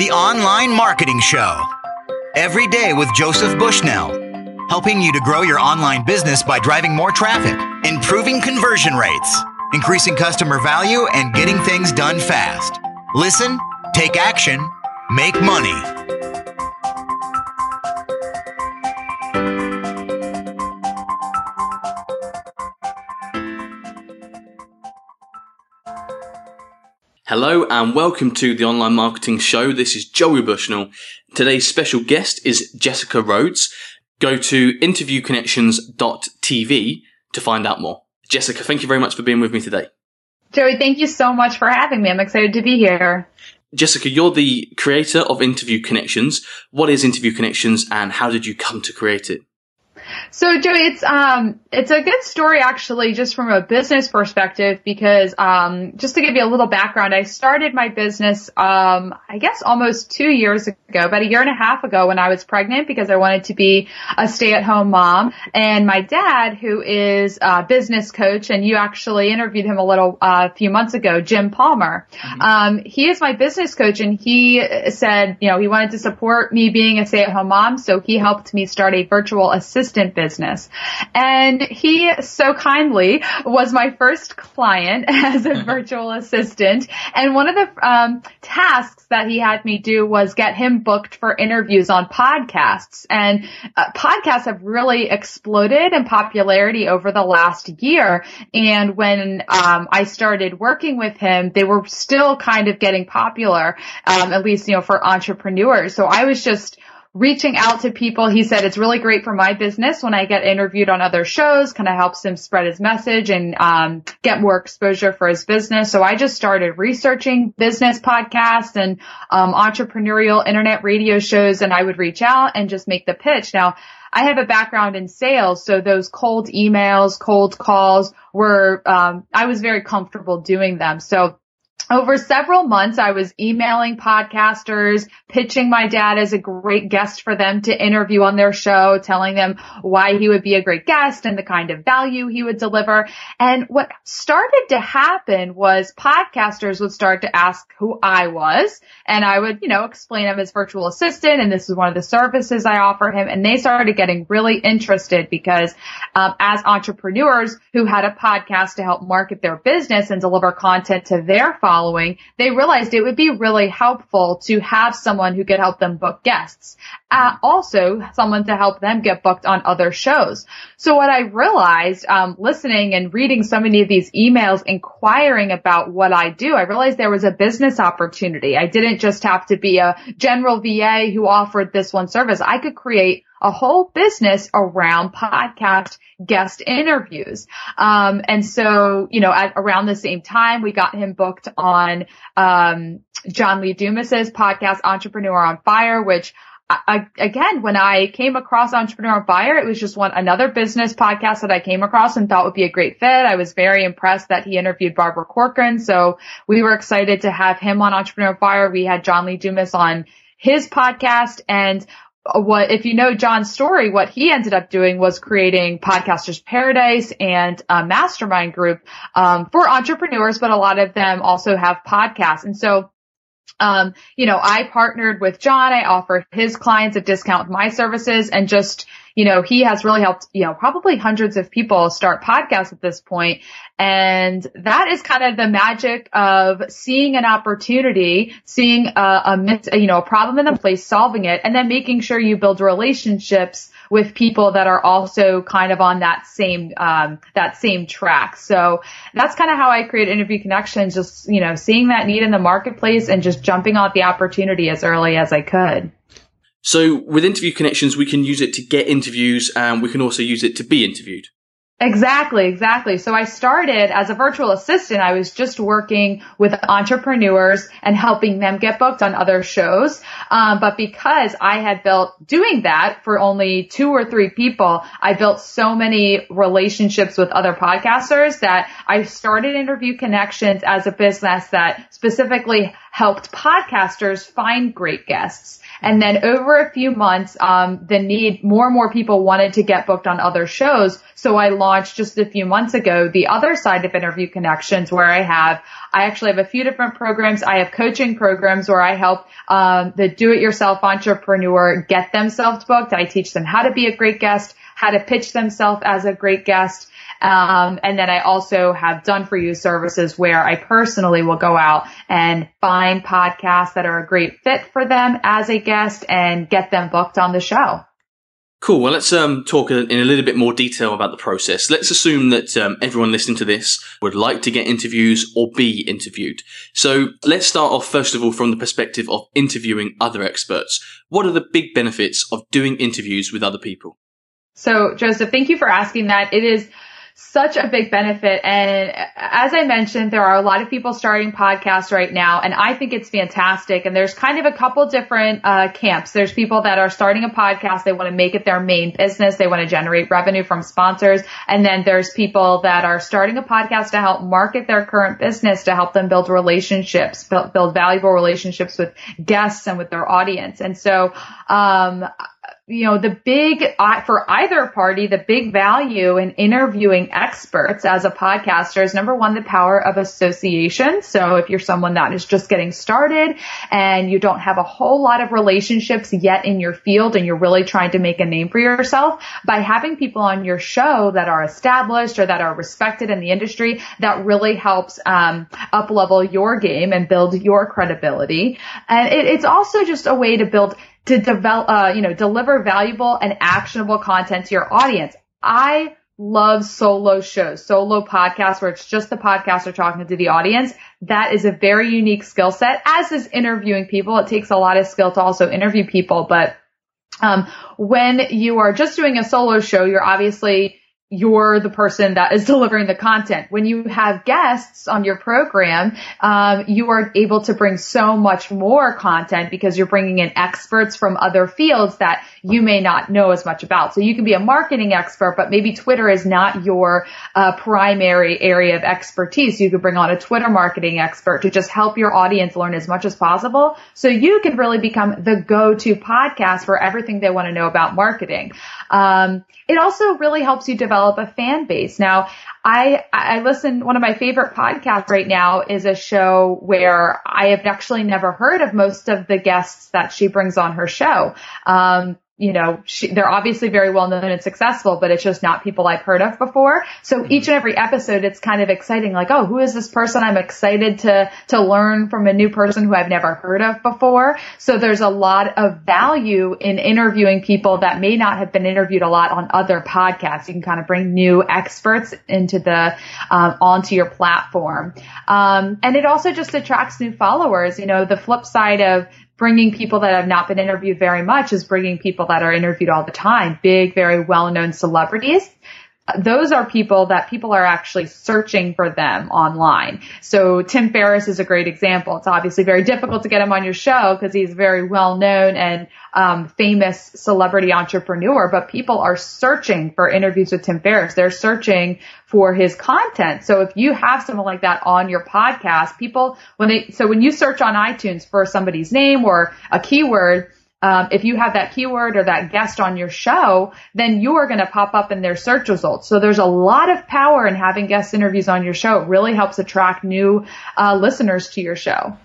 The Online Marketing Show. Every day with Joseph Bushnell, helping you to grow your online business by driving more traffic, improving conversion rates, increasing customer value, and getting things done fast. Listen, take action, make money. Hello and welcome to the Online Marketing Show. This is Joey Bushnell. Today's special guest is Jessica Rhodes. Go to interviewconnections.tv to find out more. Jessica, thank you very much for being with me today. Joey, thank you so much for having me. I'm excited to be here. Jessica, you're the creator of Interview Connections. What is Interview Connections and how did you come to create it? So Joey, it's um it's a good story actually just from a business perspective because um just to give you a little background, I started my business um I guess almost 2 years ago, about a year and a half ago when I was pregnant because I wanted to be a stay-at-home mom and my dad who is a business coach and you actually interviewed him a little uh, a few months ago, Jim Palmer. Mm-hmm. Um he is my business coach and he said, you know, he wanted to support me being a stay-at-home mom, so he helped me start a virtual assistant business. And he so kindly was my first client as a virtual assistant. And one of the um, tasks that he had me do was get him booked for interviews on podcasts. And uh, podcasts have really exploded in popularity over the last year. And when um, I started working with him, they were still kind of getting popular, um, at least, you know, for entrepreneurs. So I was just reaching out to people. He said it's really great for my business when I get interviewed on other shows, kind of helps him spread his message and um, get more exposure for his business. So I just started researching business podcasts and um, entrepreneurial internet radio shows, and I would reach out and just make the pitch. Now, I have a background in sales, so those cold emails, cold calls were, um, I was very comfortable doing them. So over several months, I was emailing podcasters, pitching my dad as a great guest for them to interview on their show, telling them why he would be a great guest and the kind of value he would deliver. And what started to happen was podcasters would start to ask who I was and I would, you know, explain him as virtual assistant and this is one of the services I offer him. And they started getting really interested because um, as entrepreneurs who had a podcast to help market their business and deliver content to their followers, following, they realized it would be really helpful to have someone who could help them book guests. Uh, also, someone to help them get booked on other shows. So what I realized, um, listening and reading so many of these emails inquiring about what I do, I realized there was a business opportunity. I didn't just have to be a general VA who offered this one service. I could create a whole business around podcast guest interviews. Um, and so, you know, at around the same time, we got him booked on, um, John Lee Dumas's podcast, Entrepreneur on Fire, which I, again, when I came across Entrepreneur on Fire, it was just one, another business podcast that I came across and thought would be a great fit. I was very impressed that he interviewed Barbara Corcoran. So we were excited to have him on Entrepreneur on Fire. We had John Lee Dumas on his podcast and what if you know John's story, what he ended up doing was creating Podcasters Paradise and a mastermind group um, for entrepreneurs, but a lot of them also have podcasts. And so um, you know, I partnered with John. I offered his clients a discount my services and just, you know, he has really helped, you know, probably hundreds of people start podcasts at this point. And that is kind of the magic of seeing an opportunity, seeing a, a you know, a problem in a place, solving it, and then making sure you build relationships with people that are also kind of on that same, um, that same track. So that's kind of how I create interview connections, just, you know, seeing that need in the marketplace and just jumping on the opportunity as early as I could. So with interview connections, we can use it to get interviews and we can also use it to be interviewed. Exactly, exactly. So I started as a virtual assistant. I was just working with entrepreneurs and helping them get booked on other shows. Um, but because I had built doing that for only two or three people, I built so many relationships with other podcasters that I started Interview Connections as a business that specifically helped podcasters find great guests. And then over a few months, um, the need, more and more people wanted to get booked on other shows. So I launched just a few months ago the other side of interview connections where I have I actually have a few different programs. I have coaching programs where I help um, the do-it-yourself entrepreneur get themselves booked. I teach them how to be a great guest, how to pitch themselves as a great guest. Um, and then I also have done for you services where I personally will go out and find podcasts that are a great fit for them as a guest and get them booked on the show. Cool. Well, let's um, talk in a little bit more detail about the process. Let's assume that um, everyone listening to this would like to get interviews or be interviewed. So let's start off first of all from the perspective of interviewing other experts. What are the big benefits of doing interviews with other people? So, Joseph, thank you for asking that. It is such a big benefit. And as I mentioned, there are a lot of people starting podcasts right now, and I think it's fantastic. And there's kind of a couple different uh, camps. There's people that are starting a podcast. They want to make it their main business. They want to generate revenue from sponsors. And then there's people that are starting a podcast to help market their current business, to help them build relationships, build, build valuable relationships with guests and with their audience. And so, um, you know, the big, for either party, the big value in interviewing experts as a podcaster is number one, the power of association. So if you're someone that is just getting started and you don't have a whole lot of relationships yet in your field and you're really trying to make a name for yourself, by having people on your show that are established or that are respected in the industry, that really helps um, up level your game and build your credibility. And it, it's also just a way to build to develop, uh, you know, deliver valuable and actionable content to your audience. I love solo shows, solo podcasts where it's just the podcaster talking to the audience. That is a very unique skill set, as is interviewing people. It takes a lot of skill to also interview people, but um, when you are just doing a solo show, you're obviously you're the person that is delivering the content. When you have guests on your program, um, you are able to bring so much more content because you're bringing in experts from other fields that you may not know as much about. So you can be a marketing expert, but maybe Twitter is not your uh, primary area of expertise. You could bring on a Twitter marketing expert to just help your audience learn as much as possible. So you can really become the go-to podcast for everything they want to know about marketing. Um, it also really helps you develop a fan base. Now, I, I listen, one of my favorite podcasts right now is a show where I have actually never heard of most of the guests that she brings on her show. Um, you know, she, they're obviously very well known and successful, but it's just not people I've heard of before. So each and every episode, it's kind of exciting. Like, oh, who is this person? I'm excited to, to learn from a new person who I've never heard of before. So there's a lot of value in interviewing people that may not have been interviewed a lot on other podcasts. You can kind of bring new experts into the, um, onto your platform. Um, and it also just attracts new followers. You know, the flip side of bringing people that have not been interviewed very much is bringing people that are interviewed all the time, big, very well-known celebrities those are people that people are actually searching for them online. So Tim Ferriss is a great example. It's obviously very difficult to get him on your show because he's very well known and um, famous celebrity entrepreneur, but people are searching for interviews with Tim Ferriss. They're searching for his content. So if you have someone like that on your podcast, people when they so when you search on iTunes for somebody's name or a keyword, um, if you have that keyword or that guest on your show, then you are going to pop up in their search results. So there's a lot of power in having guest interviews on your show. It really helps attract new uh, listeners to your show.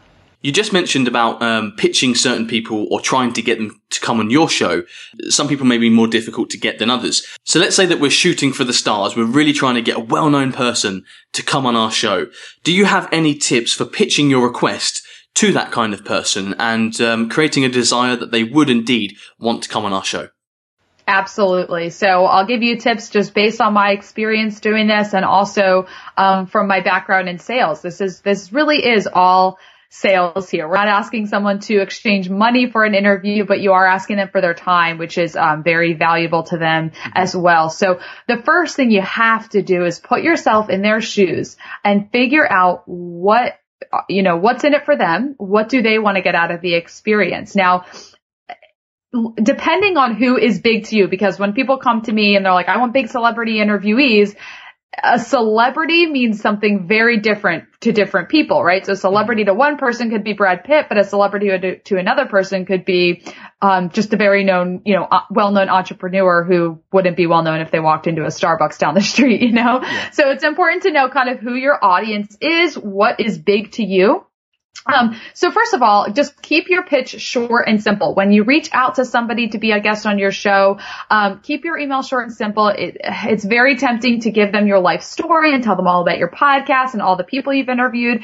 You just mentioned about um, pitching certain people or trying to get them to come on your show. Some people may be more difficult to get than others. So let's say that we're shooting for the stars. We're really trying to get a well-known person to come on our show. Do you have any tips for pitching your request to that kind of person and um, creating a desire that they would indeed want to come on our show. Absolutely. So I'll give you tips just based on my experience doing this and also um, from my background in sales. This is this really is all sales here. We're not asking someone to exchange money for an interview, but you are asking them for their time, which is um, very valuable to them as well. So the first thing you have to do is put yourself in their shoes and figure out what Uh, you know, what's in it for them? What do they want to get out of the experience? Now, depending on who is big to you, because when people come to me and they're like, I want big celebrity interviewees, a celebrity means something very different to different people, right? So celebrity to one person could be Brad Pitt, but a celebrity to, another person could be um, just a very known, you know, uh, well-known entrepreneur who wouldn't be well known if they walked into a Starbucks down the street, you know? Yeah. So it's important to know kind of who your audience is, what is big to you. Um, so first of all, just keep your pitch short and simple. When you reach out to somebody to be a guest on your show, um, keep your email short and simple. It, it's very tempting to give them your life story and tell them all about your podcast and all the people you've interviewed.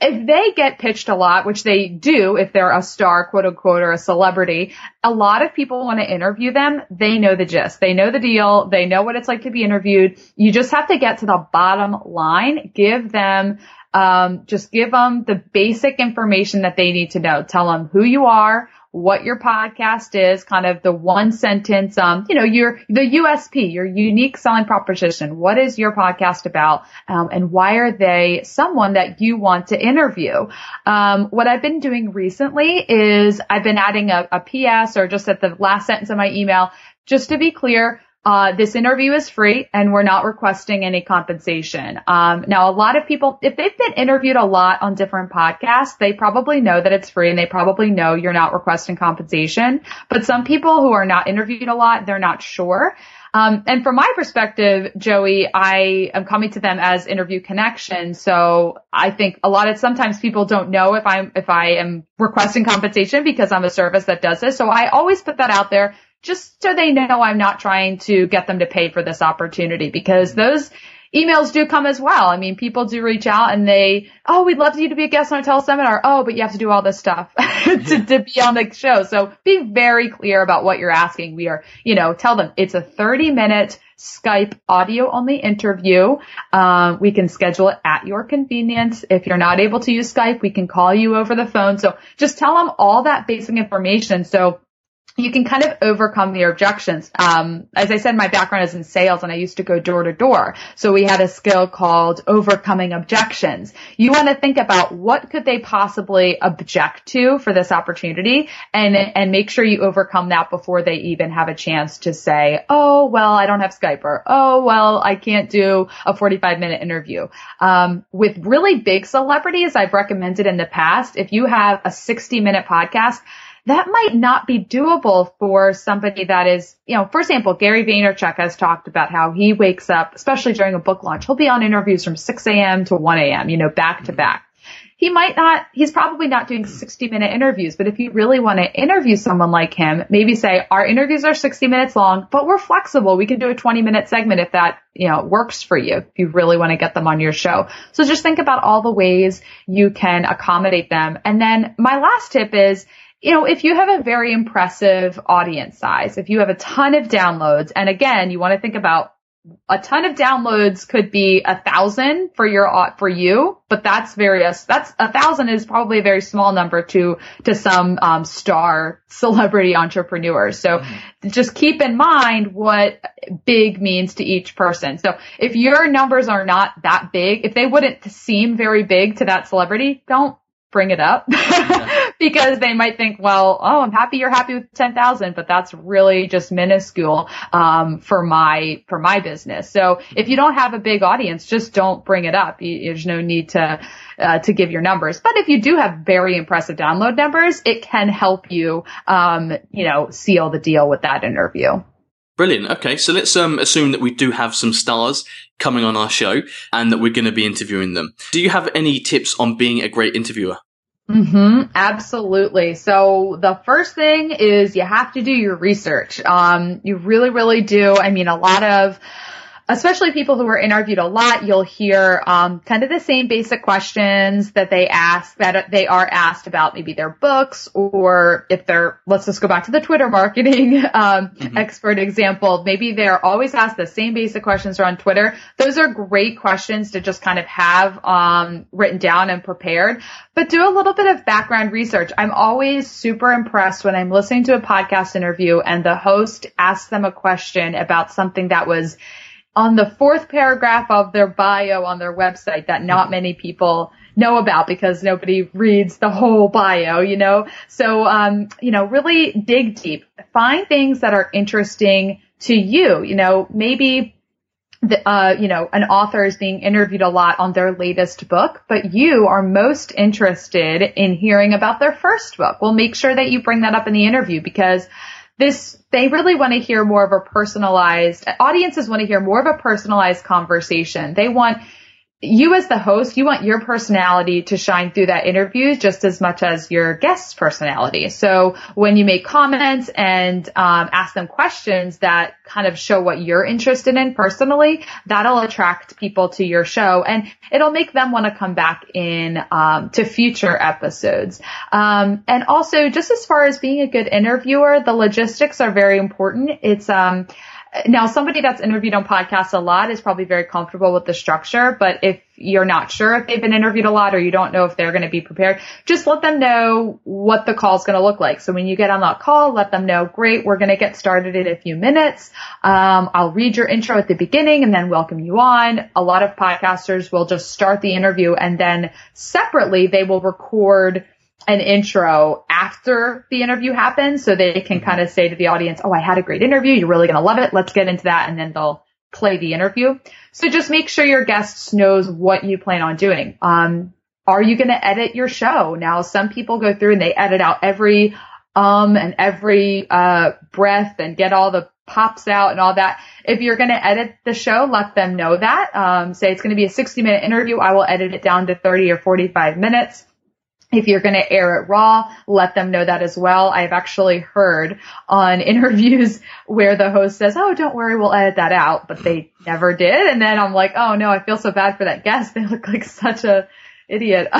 If they get pitched a lot, which they do if they're a star, quote unquote, or a celebrity, a lot of people want to interview them. They know the gist. They know the deal. They know what it's like to be interviewed. You just have to get to the bottom line. Give them um, just give them the basic information that they need to know. Tell them who you are, what your podcast is, kind of the one sentence, um, you know, your, the USP, your unique selling proposition. What is your podcast about? Um, and why are they someone that you want to interview? Um, what I've been doing recently is I've been adding a, a PS or just at the last sentence of my email, just to be clear, uh, this interview is free and we're not requesting any compensation. Um, now a lot of people, if they've been interviewed a lot on different podcasts, they probably know that it's free and they probably know you're not requesting compensation. But some people who are not interviewed a lot, they're not sure. Um, and from my perspective, Joey, I am coming to them as interview connection. So I think a lot of sometimes people don't know if I'm if I am requesting compensation because I'm a service that does this. So I always put that out there just so they know I'm not trying to get them to pay for this opportunity because those emails do come as well. I mean, people do reach out and they, oh, we'd love you to be a guest on a teleseminar. Oh, but you have to do all this stuff to, to be on the show. So be very clear about what you're asking. We are, you know, tell them it's a 30 minute Skype audio only interview. Um, we can schedule it at your convenience. If you're not able to use Skype, we can call you over the phone. So just tell them all that basic information. So you can kind of overcome the objections. Um, as I said, my background is in sales and I used to go door to door. So we had a skill called overcoming objections. You want to think about what could they possibly object to for this opportunity and, and make sure you overcome that before they even have a chance to say, oh, well, I don't have Skype or, oh, well, I can't do a 45 minute interview. Um, with really big celebrities, I've recommended in the past, if you have a 60 minute podcast, that might not be doable for somebody that is, you know, for example, Gary Vaynerchuk has talked about how he wakes up, especially during a book launch, he'll be on interviews from 6 a.m. to 1 a.m., you know, back to back. He might not, he's probably not doing 60 minute interviews, but if you really want to interview someone like him, maybe say, our interviews are 60 minutes long, but we're flexible. We can do a 20 minute segment if that, you know, works for you, if you really want to get them on your show. So just think about all the ways you can accommodate them. And then my last tip is, you know, if you have a very impressive audience size, if you have a ton of downloads, and again, you want to think about a ton of downloads could be a thousand for your for you, but that's various. That's a thousand is probably a very small number to to some um, star celebrity entrepreneurs. So mm-hmm. just keep in mind what big means to each person. So if your numbers are not that big, if they wouldn't seem very big to that celebrity, don't bring it up because they might think, well, oh, I'm happy you're happy with 10,000, but that's really just minuscule, um, for my, for my business. So if you don't have a big audience, just don't bring it up. there's no need to, uh, to give your numbers. But if you do have very impressive download numbers, it can help you, um, you know, seal the deal with that interview. Brilliant. Okay, so let's um, assume that we do have some stars coming on our show and that we're going to be interviewing them. Do you have any tips on being a great interviewer? Mm-hmm, absolutely. So the first thing is you have to do your research. Um, you really, really do. I mean, a lot of especially people who are interviewed a lot, you'll hear um, kind of the same basic questions that they ask that they are asked about maybe their books or if they're let's just go back to the Twitter marketing um, mm-hmm. expert example. Maybe they're always asked the same basic questions on Twitter. Those are great questions to just kind of have um, written down and prepared. But do a little bit of background research. I'm always super impressed when I'm listening to a podcast interview and the host asks them a question about something that was on the fourth paragraph of their bio on their website that not mm-hmm. many people know about because nobody reads the whole bio, you know? So, um, you know, really dig deep. Find things that are interesting to you. You know, maybe the, uh, you know, an author is being interviewed a lot on their latest book, but you are most interested in hearing about their first book. Well, make sure that you bring that up in the interview because this, they really want to hear more of a personalized, audiences want to hear more of a personalized conversation. They want you as the host, you want your personality to shine through that interview just as much as your guest's personality. So when you make comments and um, ask them questions that kind of show what you're interested in personally, that'll attract people to your show and it'll make them want to come back in um, to future episodes. Um, and also, just as far as being a good interviewer, the logistics are very important. It's um, now, somebody that's interviewed on podcasts a lot is probably very comfortable with the structure, but if you're not sure if they've been interviewed a lot or you don't know if they're going to be prepared, just let them know what the call is going to look like. So when you get on that call, let them know, great, we're going to get started in a few minutes. Um, I'll read your intro at the beginning and then welcome you on. A lot of podcasters will just start the interview and then separately they will record an intro after the interview happens so they can kind of say to the audience, Oh, I had a great interview. You're really going to love it. Let's get into that. And then they'll play the interview. So just make sure your guests knows what you plan on doing. Um, are you going to edit your show? Now, some people go through and they edit out every um and every uh breath and get all the pops out and all that. If you're going to edit the show, let them know that. Um, say it's going to be a 60 minute interview. I will edit it down to 30 or 45 minutes. If you're going to air it raw, let them know that as well. I've actually heard on interviews where the host says, Oh, don't worry, we'll edit that out, but they never did. And then I'm like, Oh no, I feel so bad for that guest. They look like such a idiot.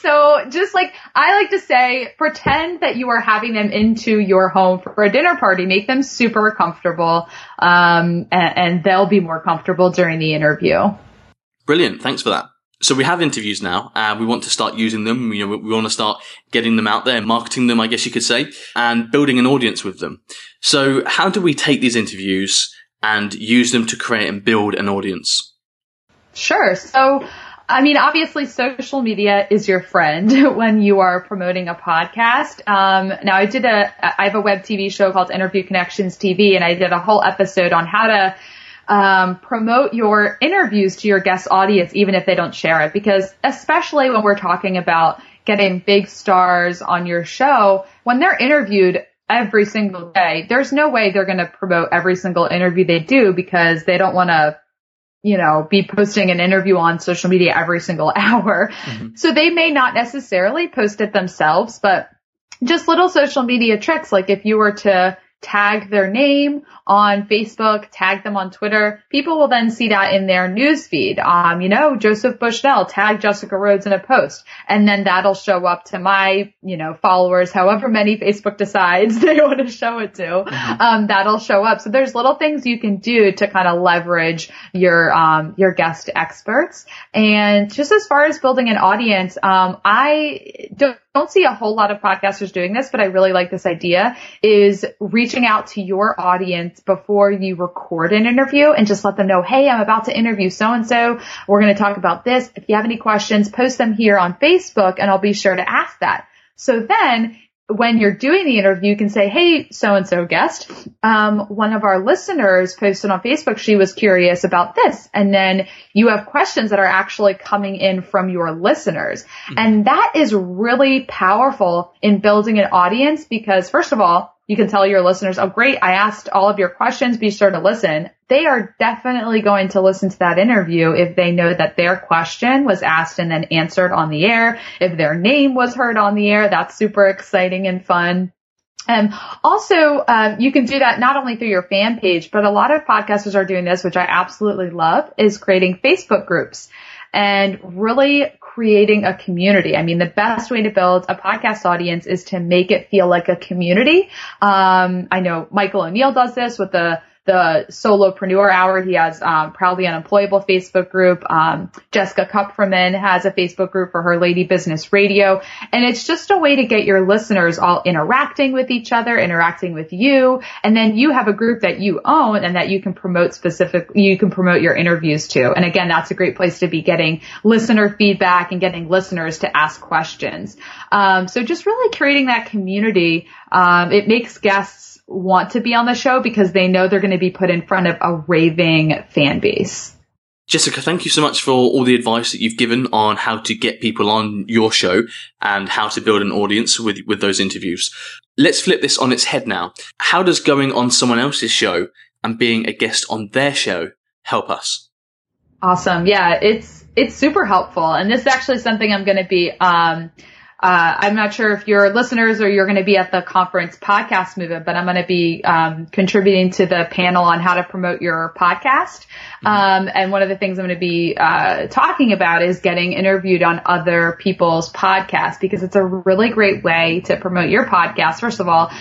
so just like I like to say, pretend that you are having them into your home for a dinner party. Make them super comfortable, um, and, and they'll be more comfortable during the interview. Brilliant. Thanks for that. So we have interviews now. Uh, we want to start using them. You know, we want to start getting them out there, marketing them, I guess you could say, and building an audience with them. So how do we take these interviews and use them to create and build an audience? Sure. So, I mean, obviously social media is your friend when you are promoting a podcast. Um, now I did a, I have a web TV show called Interview Connections TV and I did a whole episode on how to um, promote your interviews to your guest audience, even if they don't share it. Because especially when we're talking about getting big stars on your show, when they're interviewed every single day, there's no way they're going to promote every single interview they do because they don't want to you know, be posting an interview on social media every single hour. Mm-hmm. So they may not necessarily post it themselves, but just little social media tricks. Like if you were to tag their name on Facebook, tag them on Twitter. People will then see that in their news feed. Um, you know, Joseph Bushnell tag Jessica Rhodes in a post and then that'll show up to my, you know, followers, however many Facebook decides they want to show it to. Mm-hmm. Um, that'll show up. So there's little things you can do to kind of leverage your, um, your guest experts. And just as far as building an audience, um, I don't don't see a whole lot of podcasters doing this, but I really like this idea is reaching out to your audience before you record an interview and just let them know, Hey, I'm about to interview so and so. We're going to talk about this. If you have any questions, post them here on Facebook and I'll be sure to ask that. So then when you're doing the interview, you can say, Hey, so and so guest, um, one of our listeners posted on Facebook, she was curious about this. And then you have questions that are actually coming in from your listeners. Mm-hmm. And that is really powerful in building an audience because first of all, you can tell your listeners, oh great, I asked all of your questions, be sure to listen. They are definitely going to listen to that interview if they know that their question was asked and then answered on the air. If their name was heard on the air, that's super exciting and fun. And also, um, you can do that not only through your fan page, but a lot of podcasters are doing this, which I absolutely love, is creating Facebook groups and really creating a community. I mean, the best way to build a podcast audience is to make it feel like a community. Um, I know Michael O'Neal does this with the the solopreneur hour. He has um, proudly unemployable Facebook group. Um, Jessica Kupferman has a Facebook group for her Lady Business Radio, and it's just a way to get your listeners all interacting with each other, interacting with you, and then you have a group that you own and that you can promote specific. You can promote your interviews to, and again, that's a great place to be getting listener feedback and getting listeners to ask questions. Um, so just really creating that community. Um, it makes guests want to be on the show because they know they're going to be put in front of a raving fan base. Jessica, thank you so much for all the advice that you've given on how to get people on your show and how to build an audience with, with those interviews. Let's flip this on its head now. How does going on someone else's show and being a guest on their show help us? Awesome. Yeah, it's, it's super helpful. And this is actually something I'm going to be, um, uh, I'm not sure if you're listeners or you're going to be at the conference podcast movement, but I'm going to be um, contributing to the panel on how to promote your podcast. Mm-hmm. Um, and one of the things I'm going to be uh, talking about is getting interviewed on other people's podcasts because it's a really great way to promote your podcast. First of all,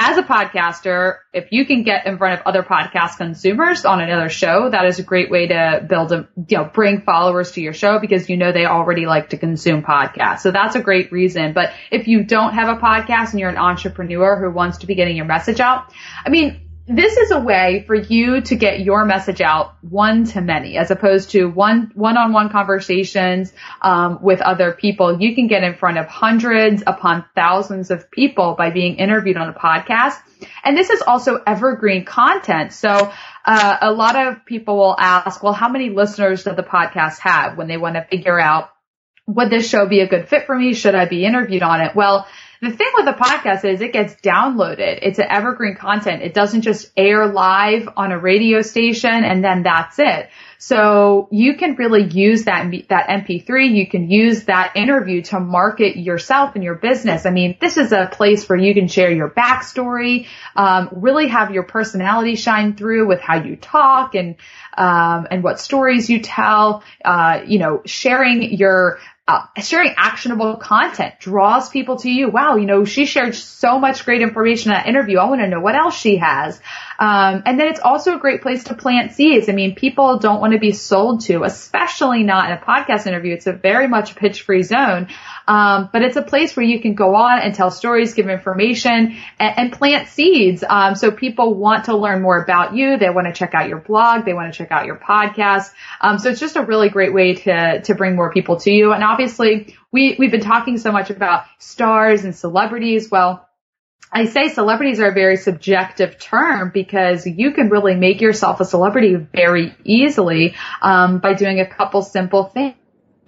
as a podcaster, if you can get in front of other podcast consumers on another show, that is a great way to build a, you know, bring followers to your show because you know they already like to consume podcasts. So that's a great reason. But if you don't have a podcast and you're an entrepreneur who wants to be getting your message out, I mean, this is a way for you to get your message out one to many as opposed to one one-on-one conversations um, with other people. You can get in front of hundreds upon thousands of people by being interviewed on a podcast. And this is also evergreen content. So uh, a lot of people will ask well how many listeners does the podcast have? When they want to figure out would this show be a good fit for me? Should i be interviewed on it? Well the thing with the podcast is it gets downloaded. It's an evergreen content. It doesn't just air live on a radio station and then that's it. So you can really use that, that MP3. You can use that interview to market yourself and your business. I mean, this is a place where you can share your backstory, um, really have your personality shine through with how you talk and, um, and what stories you tell, uh, you know, sharing your uh, sharing actionable content draws people to you. Wow, you know, she shared so much great information in that interview. I want to know what else she has. Um, and then it's also a great place to plant seeds. I mean, people don't want to be sold to, especially not in a podcast interview. It's a very much pitch free zone. Um, but it's a place where you can go on and tell stories, give information, and, and plant seeds. Um, so people want to learn more about you. They want to check out your blog. They want to check out your podcast. Um, so it's just a really great way to to bring more people to you. And obviously, we we've been talking so much about stars and celebrities. Well. I say celebrities are a very subjective term because you can really make yourself a celebrity very easily um, by doing a couple simple things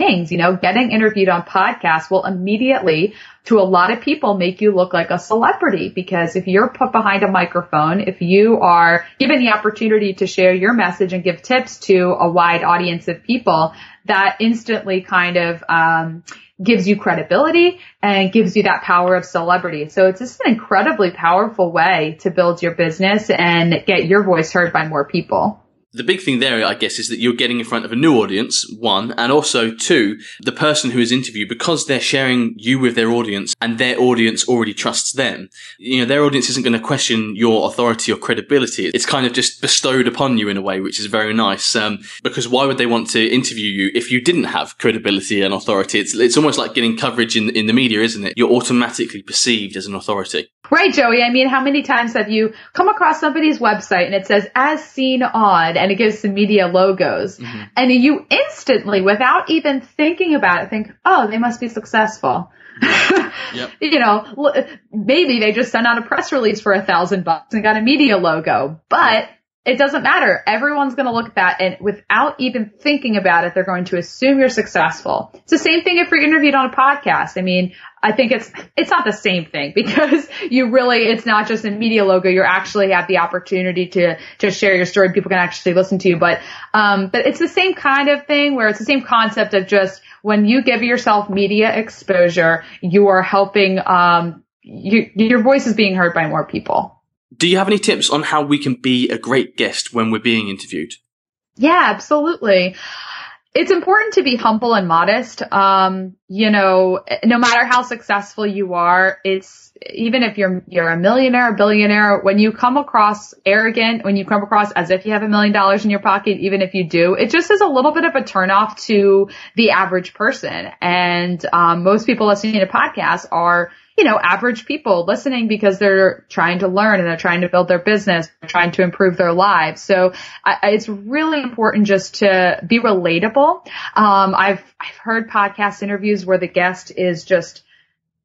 things. You know, getting interviewed on podcasts will immediately, to a lot of people, make you look like a celebrity because if you're put behind a microphone, if you are given the opportunity to share your message and give tips to a wide audience of people, that instantly kind of, um, gives you credibility and gives you that power of celebrity. So it's just an incredibly powerful way to build your business and get your voice heard by more people the big thing there, I guess, is that you're getting in front of a new audience, one, and also two, the person who is interviewed, because they're sharing you with their audience and their audience already trusts them, you know, their audience isn't going to question your authority or credibility. It's kind of just bestowed upon you in a way, which is very nice. Um, because why would they want to interview you if you didn't have credibility and authority? It's, it's almost like getting coverage in, in the media, isn't it? You're automatically perceived as an authority. Right, Joey. I mean, how many times have you come across somebody's website and it says as seen on and it gives some media logos mm-hmm. and you instantly, without even thinking about it, think, oh, they must be successful. yep. You know, maybe they just sent out a press release for a thousand bucks and got a media logo, but it doesn't matter. Everyone's going to look at that and without even thinking about it, they're going to assume you're successful. It's the same thing if you're interviewed on a podcast. I mean, I think it's, it's not the same thing because you really, it's not just a media logo. You actually have the opportunity to, to share your story. People can actually listen to you, but, um, but it's the same kind of thing where it's the same concept of just when you give yourself media exposure, you are helping, um, you, your voice is being heard by more people. Do you have any tips on how we can be a great guest when we're being interviewed? Yeah, absolutely. It's important to be humble and modest. Um, you know, no matter how successful you are, it's even if you're you're a millionaire, a billionaire, when you come across arrogant, when you come across as if you have a million dollars in your pocket, even if you do, it just is a little bit of a turnoff to the average person. And um, most people listening to podcasts are you know, average people listening because they're trying to learn and they're trying to build their business, trying to improve their lives. So I, it's really important just to be relatable. Um, I've, I've heard podcast interviews where the guest is just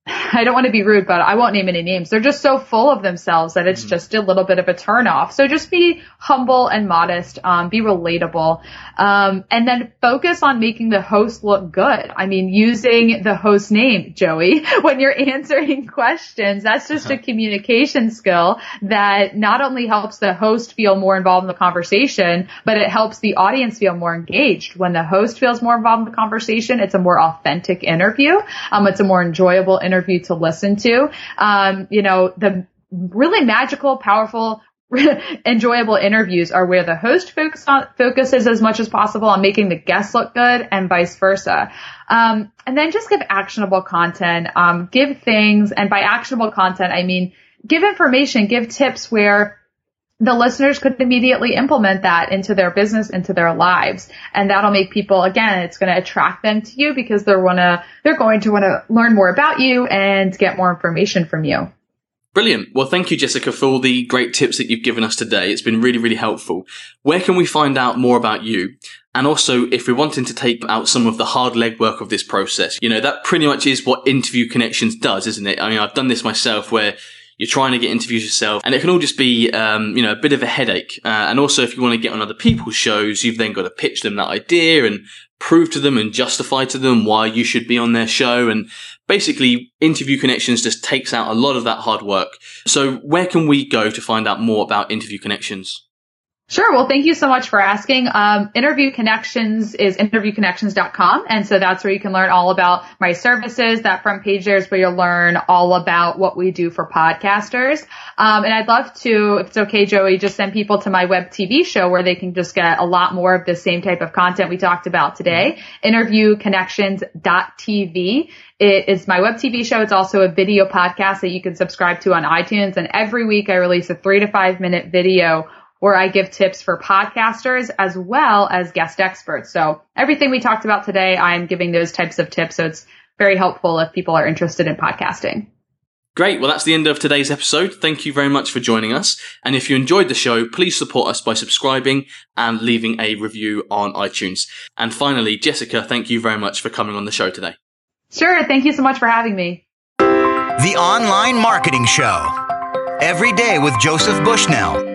I don't want to be rude, but I won't name any names. They're just so full of themselves that it's mm just a little bit of a turnoff. So just be humble and modest, um, be relatable, um, and then focus on making the host look good. I mean, using the host name, Joey, when you're answering questions, that's just a communication skill that not only helps the host feel more involved in the conversation, but it helps the audience feel more engaged. When the host feels more involved in the conversation, it's a more authentic interview. Um, it's a more enjoyable interview to listen to. Um, you know, the really magical, powerful, enjoyable interviews are where the host focus on, focuses as much as possible on making the guests look good and vice versa. Um, and then just give actionable content, um, give things, and by actionable content, I mean give information, give tips where the listeners could immediately implement that into their business, into their lives. And that'll make people, again, it's going to attract them to you because they're wanna, they're going to want to learn more about you and get more information from you. Brilliant. Well, thank you, Jessica, for all the great tips that you've given us today. It's been really, really helpful. Where can we find out more about you? And also, if we're wanting to take out some of the hard legwork of this process, you know, that pretty much is what Interview Connections does, isn't it? I mean, I've done this myself where you're trying to get interviews yourself, and it can all just be, um, you know, a bit of a headache. Uh, and also, if you want to get on other people's shows, you've then got to pitch them that idea and prove to them and justify to them why you should be on their show. And basically, Interview Connections just takes out a lot of that hard work. So, where can we go to find out more about Interview Connections? Sure. Well, thank you so much for asking. Um, Interview Connections is interviewconnections.com. And so that's where you can learn all about my services. That front page there is where you'll learn all about what we do for podcasters. Um, and I'd love to, if it's okay, Joey, just send people to my web TV show where they can just get a lot more of the same type of content we talked about today. Interviewconnections.tv. It is my web TV show. It's also a video podcast that you can subscribe to on iTunes. And every week I release a three to five minute video where I give tips for podcasters as well as guest experts. So everything we talked about today, I'm giving those types of tips. So it's very helpful if people are interested in podcasting. Great. Well, that's the end of today's episode. Thank you very much for joining us. And if you enjoyed the show, please support us by subscribing and leaving a review on iTunes. And finally, Jessica, thank you very much for coming on the show today. Sure. Thank you so much for having me. The Online Marketing Show. Every day with Joseph Bushnell